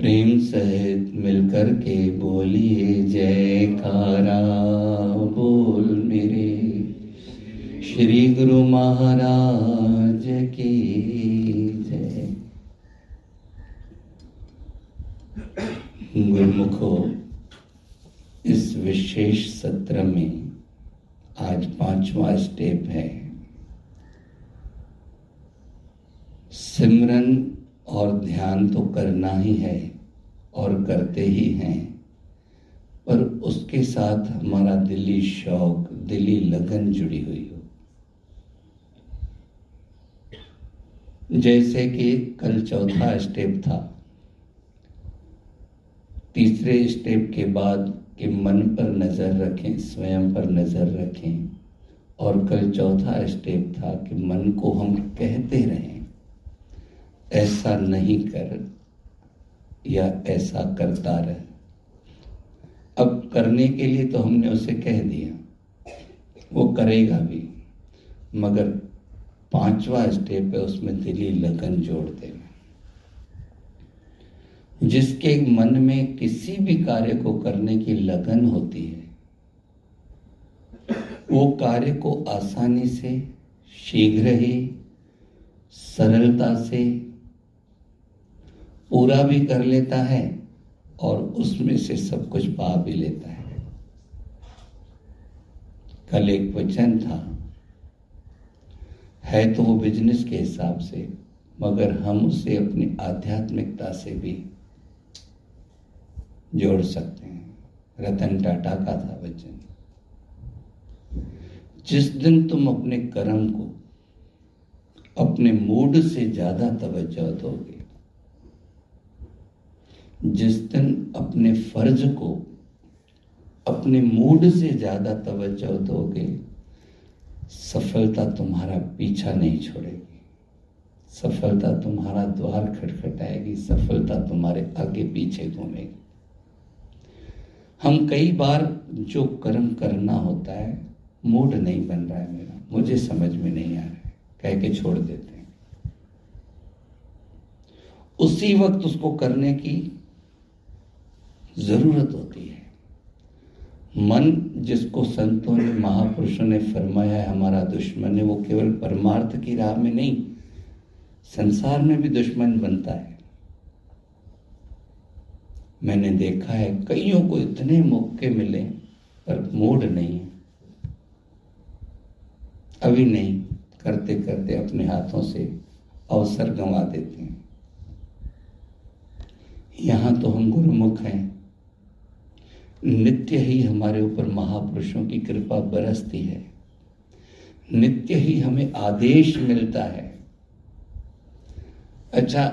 प्रेम सहित मिलकर के बोलिए जयकारा बोल मेरे। श्री गुरु महाराज की जय। गुरुमुखो, इस विशेष सत्र में आज पांचवा स्टेप है। सिमरन और ध्यान तो करना ही है और करते ही हैं। पर उसके साथ हमारा दिली शौक, दिली लगन जुड़ी हुई हो। जैसे कि कल चौथा स्टेप था। तीसरे स्टेप के बाद कि मन पर नज़र रखें, स्वयं पर नज़र रखें। और कल चौथा स्टेप था कि मन को हम कहते रहें। ऐसा नहीं कर या ऐसा करता रहे। अब करने के लिए तो हमने उसे कह दिया। वो करेगा भी, मगर पांचवा स्टेप है उसमें दिली लगन जोड़ देना। जिसके मन में किसी भी कार्य को करने की लगन होती है, वो कार्य को आसानी से, शीघ्र ही, सरलता से पूरा भी कर लेता है और उसमें से सब कुछ पा भी लेता है। कल एक वचन था, है तो वो बिज़नेस के हिसाब से, मगर हम उसे अपनी आध्यात्मिकता से भी जोड़ सकते हैं। रतन टाटा का था वचन। जिस दिन तुम अपने कर्म को अपने मूड से ज़्यादा तवज्जो दोगे जिस दिन अपने फ़र्ज़ को अपने मूड से ज़्यादा तवज्जो दोगे, सफलता तुम्हारा पीछा नहीं छोड़ेगी। सफलता तुम्हारा द्वार खटखटाएगी, सफलता तुम्हारे आगे पीछे घूमेगी। हम कई बार जो कर्म करना होता है, मूड नहीं बन रहा है मेरा, मुझे समझ में नहीं आ रहा है, कह के छोड़ देते हैं। उसी वक्त उसको करने की ज़रूरत होती है। मन जिसको संतों ने, महापुरुषों ने फरमाया है, हमारा दुश्मन है, वो केवल परमार्थ की राह में नहीं, संसार में भी दुश्मन बनता है। मैंने देखा है, कईयों को इतने मौके मिले, पर मूड नहीं अभी नहीं, करते करते अपने हाथों से अवसर गंवा देते हैं। यहाँ तो हम गुरुमुख हैं। नित्य ही हमारे ऊपर महापुरुषों की कृपा बरसती है। नित्य ही हमें आदेश मिलता है। अच्छा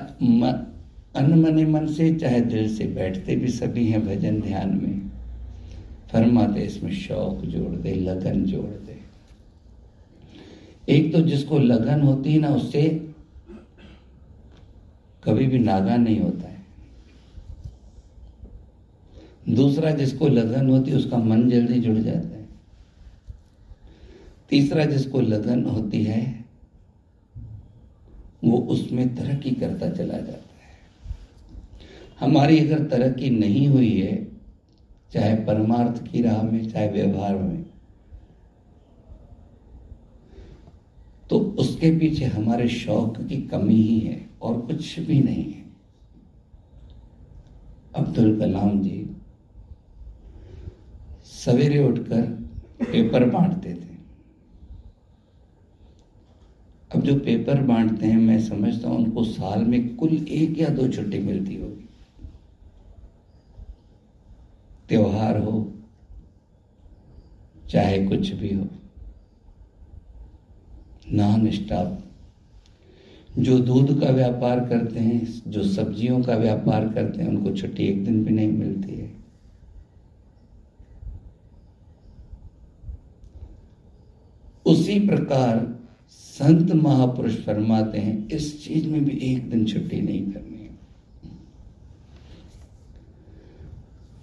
अनमने मन से, चाहे दिल से बैठते भी सभी हैं भजन ध्यान में, फरमाते इसमें शौक जोड़ दे, लगन जोड़ दे। एक तो जिसको लगन होती है ना, उससे कभी भी नागा नहीं होता है। दूसरा जिसको लगन होती है, उसका मन जल्दी जुड़ जाता है। तीसरा जिसको लगन होती है, वो उसमें तरक्की करता चला जाता है। हमारी अगर तरक्की नहीं हुई है, चाहे परमार्थ की राह में, चाहे व्यवहार में तो उसके पीछे हमारे शौक की कमी ही है और कुछ भी नहीं है। अब्दुल कलाम जी सवेरे उठकर पेपर बांटते थे। अब जो पेपर बांटते हैं, मैं समझता हूँ उनको साल में कुल एक या दो छुट्टी मिलती होगी। त्योहार हो, चाहे कुछ भी हो नॉन स्टॉप जो दूध का व्यापार करते हैं, जो सब्जियों का व्यापार करते हैं, उनको छुट्टी एक दिन भी नहीं मिलती है। उसी प्रकार संत महापुरुष फरमाते हैं, इस चीज़ में भी एक दिन छुट्टी नहीं करनी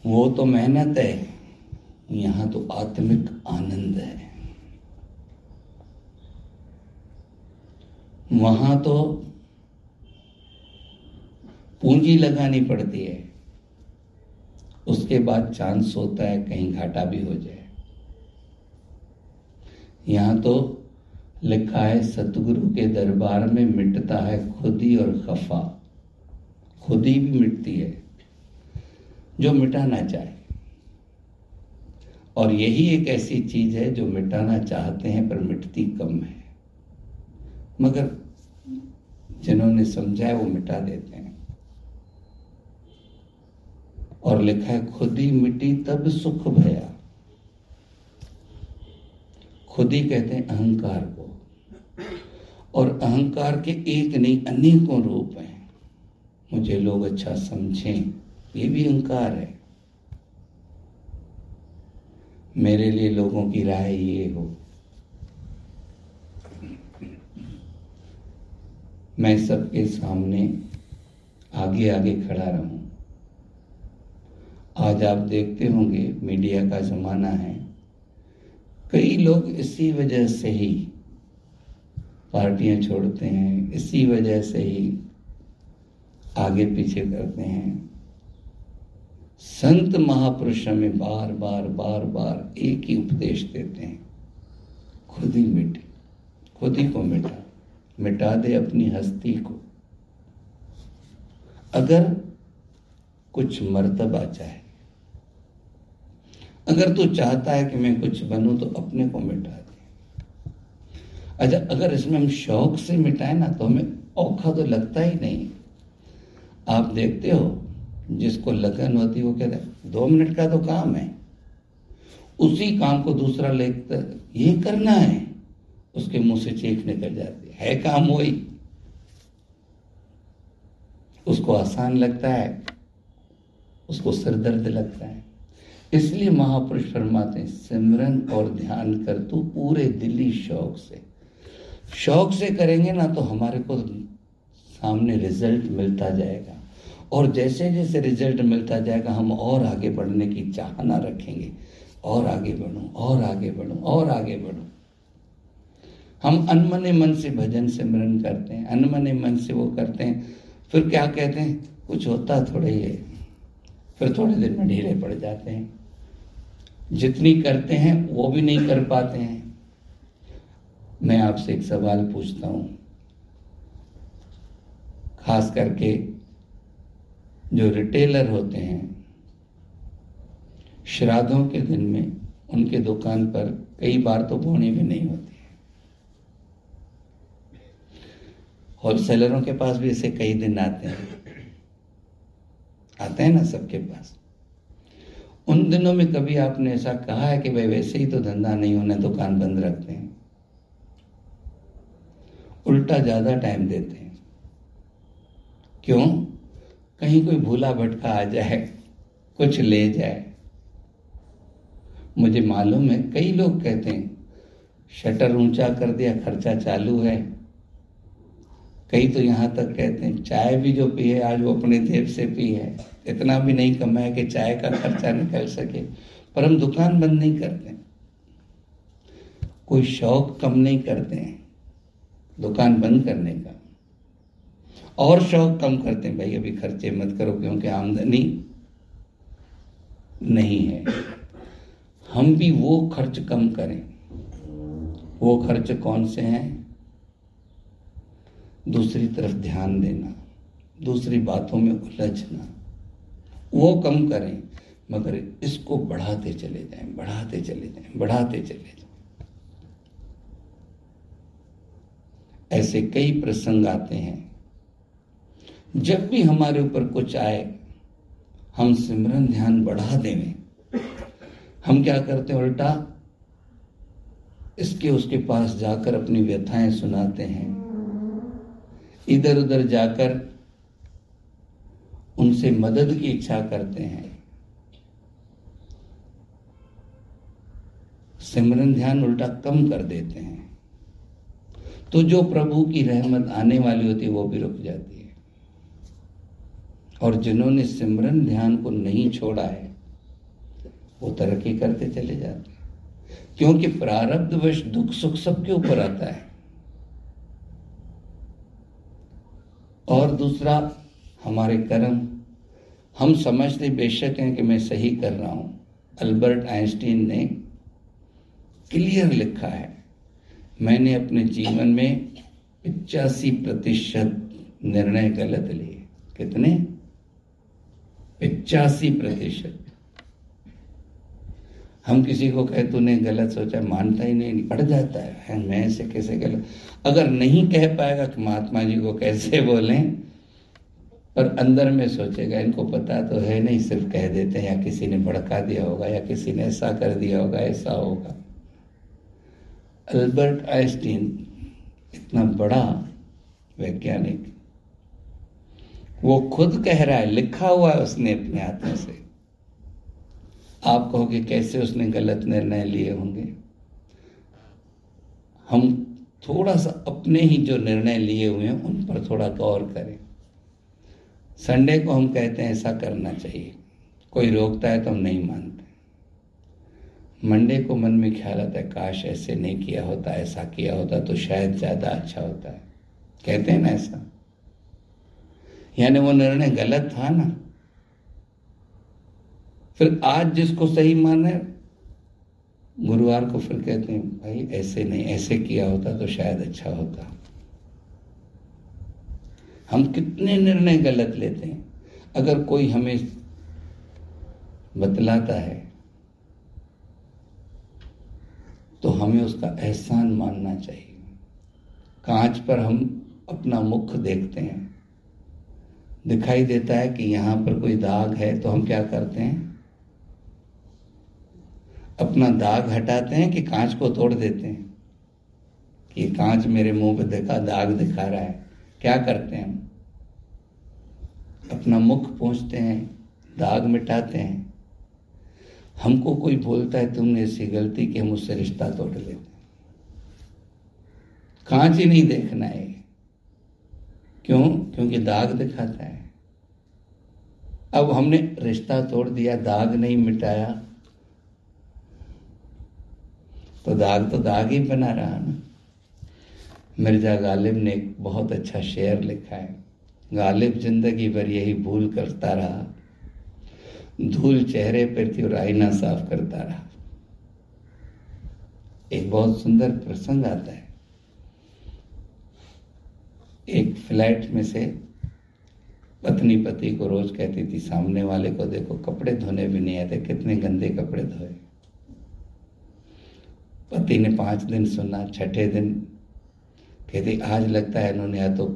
वो तो मेहनत है, यहाँ तो आत्मिक आनंद है। वहाँ तो पूंजी लगानी पड़ती है, उसके बाद चांस होता है, कहीं घाटा भी हो जाए। यहाँ तो लिखा है, सतगुरु के दरबार में मिटता है खुदी और खफा। खुदी भी मिटती है, जो मिटाना चाहे। और यही एक ऐसी चीज़ है जो मिटाना चाहते हैं, पर मिटती कम है। मगर जिन्होंने समझा है, वो मिटा देते हैं। और लिखा है, खुद मिटी तब सुख भया। खुद ही कहते हैं अहंकार को। और अहंकार के एक नहीं, अनेकों रूप हैं। मुझे लोग अच्छा समझें, ये भी अहंकार है। मेरे लिए लोगों की राय ये हो। मैं सबके सामने आगे आगे खड़ा रहूँ। आज आप देखते होंगे, मीडिया का जमाना है। कई लोग इसी वजह से ही पार्टियाँ छोड़ते हैं, इसी वजह से ही आगे पीछे करते हैं। संत महापुरुष हमें बार बार बार बार एक ही उपदेश देते हैं, खुद ही मिट, खुद ही को मिटा मिटा दे अपनी हस्ती को। अगर कुछ मर्तबा चाहे अगर तू चाहता है कि मैं कुछ बनूं तो अपने को मिटा दे। अच्छा अगर इसमें हम शौक से मिटाए ना तो हमें औखा तो लगता ही नहीं। आप देखते हो जिसको लगन होती है वो कहते हैं दो मिनट का तो काम है। उसी काम को दूसरा लेकर ये करना है। उसके मुँह से चीख निकल जाती है, है काम वही। उसको आसान लगता है उसको सिरदर्द लगता है। इसलिए महापुरुष फरमाते हैं, सिमरन और ध्यान कर तू पूरे दिली शौक से। शौक से करेंगे ना तो हमारे को सामने रिज़ल्ट मिलता जाएगा। और जैसे जैसे रिज़ल्ट मिलता जाएगा, हम और आगे बढ़ने की चाहना रखेंगे। और आगे बढ़ूं, और आगे बढ़ूं, और आगे बढ़ूं। हम अनमने मन से भजन सिमरन करते हैं, अनमने मन से वो करते हैं। फिर क्या कहते हैं? कुछ होता थोड़ा ही है। फिर थोड़े दिन में ढीले पड़ जाते हैं। जितनी करते हैं, वो भी नहीं कर पाते हैं। मैं आपसे एक सवाल पूछता हूँ। खास करके जो रिटेलर होते हैं, श्राद्धों के दिन में उनके दुकान पर कई बार तो बोनी भी नहीं होती है। होलसेलरों के पास भी ऐसे कई दिन आते हैं। आते हैं ना सबके पास। उन दिनों में कभी आपने ऐसा कहा है कि भाई वैसे ही तो धंधा नहीं होना, दुकान बंद रखते हैं। उल्टा ज़्यादा टाइम देते हैं। क्यों? कहीं कोई भूला भटका आ जाए, कुछ ले जाए। मुझे मालूम है, कई लोग कहते हैं, शटर ऊँचा कर दिया, खर्चा चालू है। कई तो यहाँ तक कहते हैं, चाय भी जो पी है आज वो अपने देव से पी है। इतना भी नहीं कमाया कि चाय का खर्चा निकल सके, पर हम दुकान बंद नहीं करते कोई शौक कम नहीं करते हैं दुकान बंद करने का। और शौक कम करते हैं, भाई, अभी खर्चे मत करो, क्योंकि आमदनी नहीं है। हम भी वो खर्च कम करें। वो खर्च कौन से हैं? दूसरी तरफ़ ध्यान देना, दूसरी बातों में उलझना। वो कम करें, मगर इसको बढ़ाते चले जाएँ, बढ़ाते चले जाएँ, बढ़ाते चले जाएँ। ऐसे कई प्रसंग आते हैं। जब भी हमारे ऊपर कुछ आए, हम सिमरन ध्यान बढ़ा देवें। हम क्या करते हैं, उल्टा इसके उसके पास जाकर अपनी व्यथाएँ सुनाते हैं। इधर उधर जाकर उनसे मदद की इच्छा करते हैं। सिमरन ध्यान उल्टा कम कर देते हैं। तो जो प्रभु की रहमत आने वाली होती है, वो भी रुक जाती है। और जिन्होंने सिमरन ध्यान को नहीं छोड़ा है, वो तरक्की करते चले जाते हैं। क्योंकि प्रारब्धवश दुख सुख सबके ऊपर आता है। और दूसरा हमारे कर्म, हम समझते बेशक हैं कि मैं सही कर रहा हूँ। अल्बर्ट आइंस्टीन ने क्लियर लिखा है, मैंने अपने जीवन में पिचासी प्रतिशत निर्णय गलत लिए। कितने? पिचासी प्रतिशत। हम किसी को कहे, तूने गलत सोचा। मानता ही नहीं, पड़ जाता है। मैं ऐसे कैसे गलत अगर नहीं कह पाएगा कि महात्मा जी को कैसे बोलें? पर अंदर में सोचेगा, इनको पता तो है नहीं, सिर्फ़ कह देते हैं, या किसी ने भड़का दिया होगा, या किसी ने ऐसा कर दिया होगा, ऐसा होगा। अल्बर्ट आइंस्टीन इतना बड़ा वैज्ञानिक, वो खुद कह रहा है, लिखा हुआ है उसने अपने हाथों से। आप कहोगे, कैसे उसने गलत निर्णय लिए होंगे? हम थोड़ा सा अपने ही जो निर्णय लिए हुए हैं, उन पर थोड़ा गौर करें। संडे को हम कहते हैं, ऐसा करना चाहिए। कोई रोकता है तो हम नहीं मानते। मंडे को मन में ख्याल आता है, काश ऐसे नहीं किया होता, ऐसा किया होता तो शायद ज़्यादा अच्छा होता। है कहते हैं ना ऐसा। यानी वो निर्णय गलत था ना। फिर आज जिसको सही माने गुरुवार को फिर कहते हैं, भाई ऐसे नहीं, ऐसे किया होता तो शायद अच्छा होता। हम कितने निर्णय गलत लेते हैं? अगर कोई हमें बतलाता है तो हमें उसका एहसान मानना चाहिए। कांच पर हम अपना मुख देखते हैं। दिखाई देता है कि यहाँ पर कोई दाग है तो हम क्या करते हैं? अपना दाग हटाते हैं कि कांच को तोड़ देते हैं? कि कांच मेरे मुँह पे देखा, दाग दिखा रहा है। क्या करते हैं? हम अपना मुख पहुँचते हैं, दाग मिटाते हैं। हमको कोई बोलता है तुमने ऐसी गलती कि, हम उससे रिश्ता तोड़ लेते हैं। कांच ही नहीं देखना है। क्यों? क्योंकि दाग दिखाता है। अब हमने रिश्ता तोड़ दिया, दाग नहीं मिटाया। तो दाग तो दाग ही बना रहा ना। मिर्ज़ा गालिब ने एक बहुत अच्छा शेर लिखा है। गालिब ज़िंदगी भर यही भूल करता रहा। धूल चेहरे पर थी और आईना साफ़ करता रहा। एक बहुत सुंदर प्रसंग आता है। एक फ्लैट में से पत्नी पति को रोज कहती थी, सामने वाले को देखो, कपड़े धोने भी नहीं आते, कितने गंदे कपड़े धोए। पति ने पाँच दिन सुना, छठे दिन कहती आज लगता है इन्होंने या तो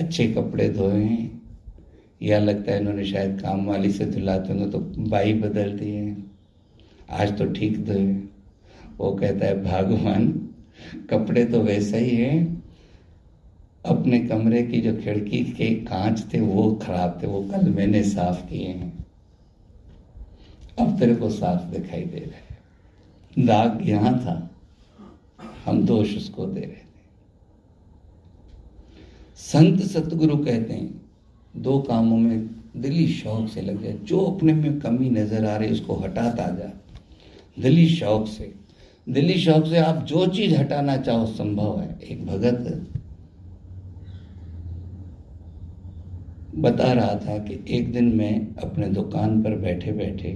अच्छे कपड़े धोए हैं, या लगता है इन्होंने शायद काम वाली से धुलाते होंगे तो बाई बदल दिए आज तो ठीक धोए वो कहता है, भगवान, कपड़े तो वैसे ही हैं। अपने कमरे की जो खिड़की के कांच थे, वो खराब थे, वो कल मैंने साफ़ किए हैं। अब तेरे को साफ़ दिखाई दे रहा है। दाग यहाँ था, हम दोष उसको दे रहे संत सतगुरु कहते हैं, दो कामों में दिली शौक से लग जाए। जो अपने में कमी नज़र आ रही उसको हटाता जा। दिली शौक से। दिली शौक से आप जो चीज़ हटाना चाहो, संभव है। एक भगत बता रहा था कि एक दिन मैं अपने दुकान पर बैठे बैठे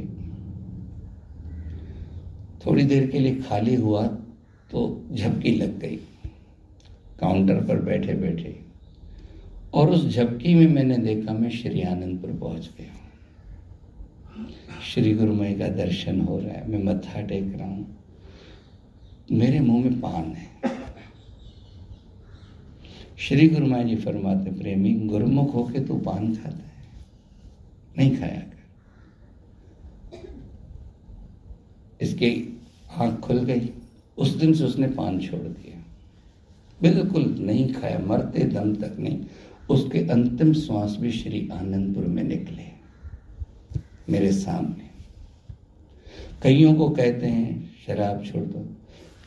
थोड़ी देर के लिए खाली हुआ तो झपकी लग गई। काउंटर पर बैठे बैठे और उस झपकी में मैंने देखा मैं श्री आनंदपुर पहुँच गया श्री गुरुमय का दर्शन हो रहा है, मैं मत्था टेक रहा हूँ। मेरे मुँह में पान है। श्री गुरु माया जी फरमाते, प्रेमी, गुरुमुख होके तू पान खाता है। नहीं खाया कर। इसकी आँख खुल गई। उस दिन से उसने पान छोड़ दिया। बिल्कुल नहीं खाया, मरते दम तक नहीं। उसके अंतिम श्वास भी श्री आनंदपुर में निकले, मेरे सामने। कईयों को कहते हैं, शराब छोड़ दो।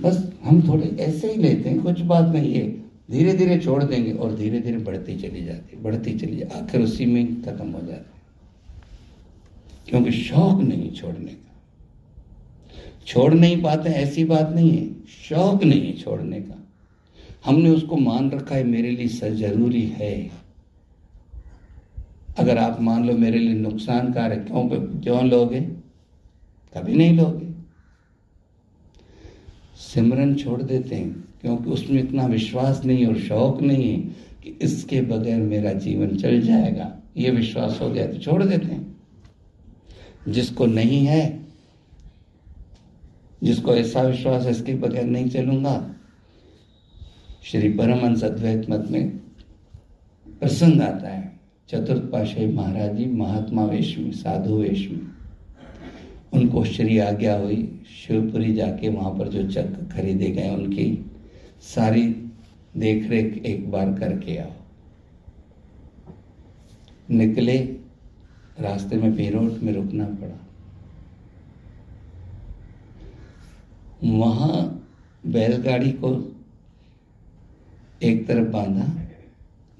बस हम थोड़े ऐसे ही लेते हैं, कुछ बात नहीं है। धीरे धीरे छोड़ देंगे और धीरे धीरे बढ़ती चली जाती, बढ़ती चली जाती आखिर उसी में खत्म हो जाती। क्योंकि शौक नहीं छोड़ने का। छोड़ नहीं पाते ऐसी बात नहीं है। शौक नहीं छोड़ने का। हमने उसको मान रखा है, मेरे लिए सर ज़रूरी है। अगर आप मान लो मेरे लिए नुकसानकार है, क्यों क्यों लोगे? कभी नहीं लोगे। सिमरन छोड़ देते हैं, क्योंकि उसमें इतना विश्वास नहीं और शौक नहीं है कि इसके बगैर मेरा जीवन चल जाएगा। ये विश्वास हो गया तो छोड़ देते हैं। जिसको नहीं है, जिसको ऐसा विश्वास है, इसके बगैर नहीं चलूँगा। श्री परमहंस अद्वैत मत में प्रसंग आता है। चतुर्थ पाशाही महाराज जी, महात्मा वेश में साधु वेश में उनको श्री आज्ञा हुई। शिवपुरी जाके वहाँ पर जो चक्र खरीदे गए, उनकी सारी देख रेख एक बार करके आओ। निकले, रास्ते में पेरोट में रुकना पड़ा। वहाँ बैलगाड़ी को एक तरफ़ बांधा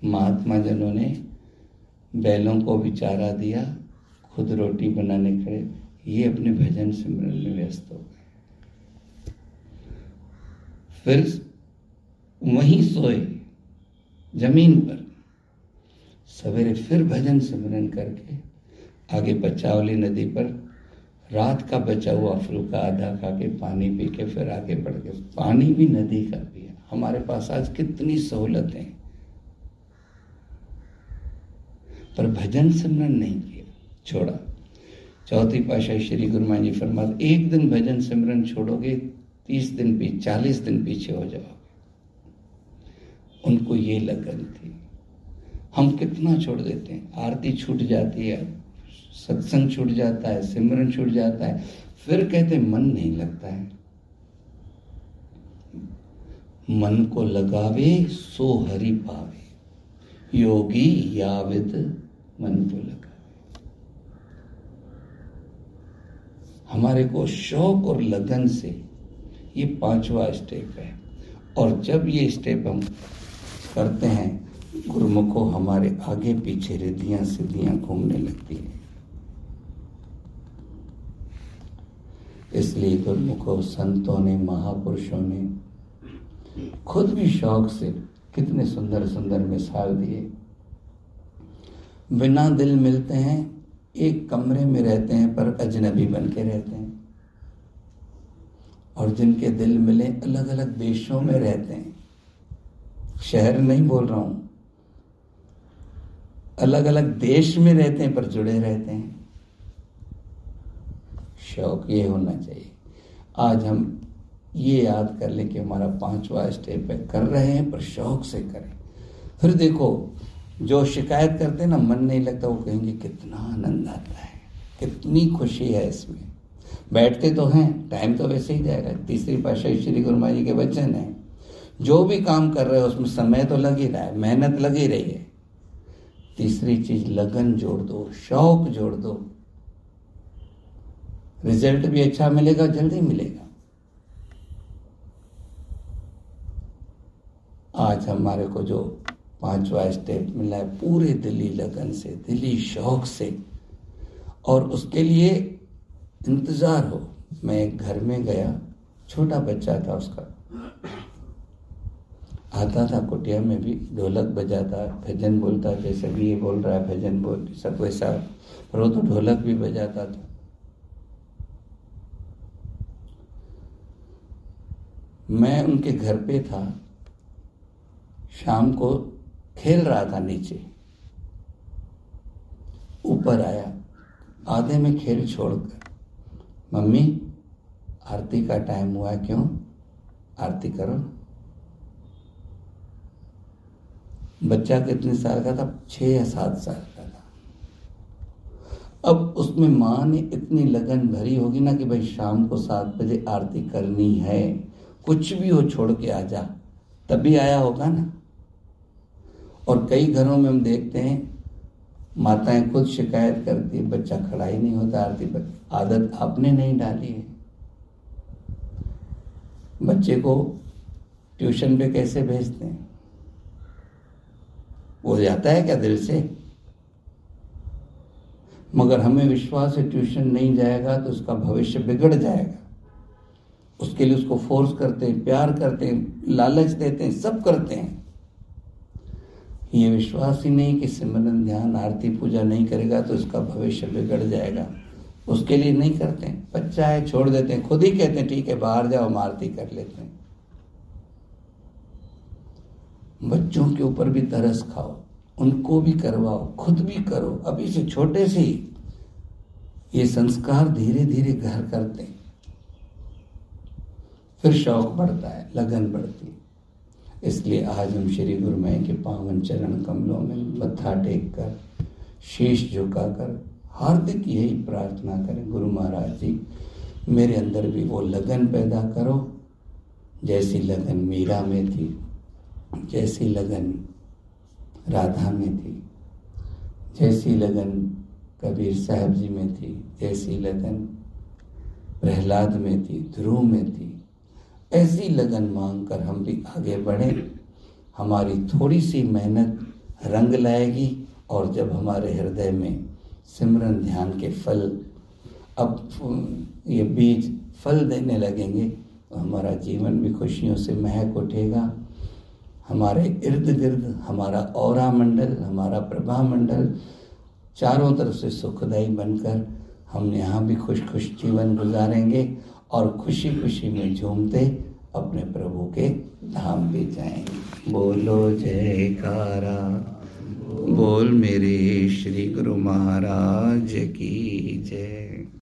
महात्मा जनों ने बैलों को भी चारा दिया, खुद रोटी बनाने खड़े। ये अपने भजन सिमरन में व्यस्त हो गए। फिर वहीं सोए, ज़मीन पर। सवेरे फिर भजन सिमरन करके आगे बचावली नदी पर रात का बचा हुआ फुल्का आधा खा के पानी पी के फिर आगे बढ़ गए। पानी भी नदी का पिया हमारे पास आज कितनी सहूलतें पर भजन सिमरन नहीं किया। छोड़ा। चौथी पाशाही श्री गुरु मान जी फरमाते, एक दिन भजन सिमरन छोड़ोगे, तीस दिन पीछे चालीस दिन पीछे हो जाओगे। उनको ये लगन थी। हम कितना छोड़ देते हैं? आरती छूट जाती है। सत्संग छूट जाता है, सिमरन छूट जाता है, फिर कहते मन नहीं लगता है। मन को लगावे, सो हरि पावे। योगी याविद मन को लगावे। हमारे को शौक और लगन से ये पांचवा स्टेप है। और जब ये स्टेप हम करते हैं, गुरुमुखो हमारे आगे पीछे रिद्धियाँ सिद्धियाँ घूमने लगती है। इसलिए गुरुमुखो संतों ने, महापुरुषों ने खुद भी शौक से कितने सुंदर सुंदर मिसाल दिए। बिना दिल मिलते हैं, एक कमरे में रहते हैं, पर अजनबी बन के रहते हैं। और जिनके दिल मिले अलग अलग देशों में रहते हैं। शहर नहीं बोल रहा हूँ। अलग अलग देश में रहते हैं, पर जुड़े रहते हैं। शौक ये होना चाहिए। आज हम ये याद कर लें कि हमारा पांचवा स्टेप है, कर रहे हैं पर शौक से करें। फिर देखो, जो शिकायत करते हैं ना, मन नहीं लगता, वो कहेंगे, कितना आनंद आता है, कितनी खुशी है इसमें। बैठते तो हैं टाइम तो वैसे ही जाएगा। तीसरी पाशाही श्री गुरु जी के वचन है, जो भी काम कर रहे हो, उसमें समय तो लग ही रहा है, मेहनत लगी रही है। तीसरी चीज़, लगन जोड़ दो, शौक जोड़ दो रिज़ल्ट भी अच्छा मिलेगा, जल्दी मिलेगा। आज हमारे को जो पांचवा स्टेप मिला है, पूरे दिली लगन से, दिली शौक से, और उसके लिए इंतज़ार हो। मैं एक घर में गया, छोटा बच्चा था उसका। आता था कुटिया में भी, ढोलक बजाता, भजन बोलता, जैसे भी ये बोल रहा है, भजन बोल, सब वैसा। पर वो तो ढोलक भी बजाता था। मैं उनके घर पे था। शाम को खेल रहा था नीचे। ऊपर आया। आधे में खेल छोड़कर। मम्मी, आरती का टाइम हुआ क्यों? आरती करो। बच्चा कितने साल का था? छह या सात साल का था। अब उसमें माँ ने इतनी लगन भरी होगी ना कि भाई शाम को सात बजे आरती करनी है। कुछ भी हो छोड़ के आ जा, तभी आया होगा ना। और कई घरों में हम देखते हैं, माताएँ खुद शिकायत करती है, बच्चा खड़ा ही नहीं होता, आरती पर आदत आपने नहीं डाली है। बच्चे को ट्यूशन पे कैसे भेजते हैं? वो जाता है क्या दिल से? मगर हमें विश्वास है ट्यूशन नहीं जाएगा तो उसका भविष्य बिगड़ जाएगा। उसके लिए उसको फोर्स करते हैं, प्यार करते हैं, लालच देते हैं, सब करते हैं। ये विश्वास ही नहीं कि सिमरन ध्यान आरती पूजा नहीं करेगा तो इसका भविष्य बिगड़ जाएगा। उसके लिए नहीं करते हैं। बच्चा है छोड़ देते हैं। खुद ही कहते हैं, ठीक है, बाहर जाओ, हम आरती कर लेते हैं। बच्चों के ऊपर भी तरस खाओ, उनको भी करवाओ, खुद भी करो। अभी से छोटे से ही ये संस्कार धीरे धीरे घर करते फिर शौक बढ़ता है, लगन बढ़ती है। इसलिए आज हम श्री गुरु मय के पावन चरण कमलों में मत्था टेक कर शीश झुकाकर, हार्दिक यही प्रार्थना करें, गुरु महाराज जी, मेरे अंदर भी वो लगन पैदा करो, जैसी लगन मीरा में थी, जैसी लगन राधा में थी, जैसी लगन कबीर साहब जी में थी, जैसी लगन प्रहलाद में थी, ध्रुव में थी ऐसी लगन मांग कर हम भी आगे बढ़े। हमारी थोड़ी सी मेहनत रंग लाएगी और जब हमारे हृदय में सिमरन ध्यान के फल, अब ये बीज फल देने लगेंगे तो हमारा जीवन भी खुशियों से महक उठेगा। हमारे इर्द गिर्द, हमारा और मंडल, हमारा प्रभा मंडल चारों तरफ़ से सुखदायी बनकर हम यहाँ भी खुश खुश जीवन गुजारेंगे और खुशी खुशी में झूमते अपने प्रभु के धाम भी जाएँगे। बोलो जयकारा, बोल मेरे श्री गुरु महाराज की जय।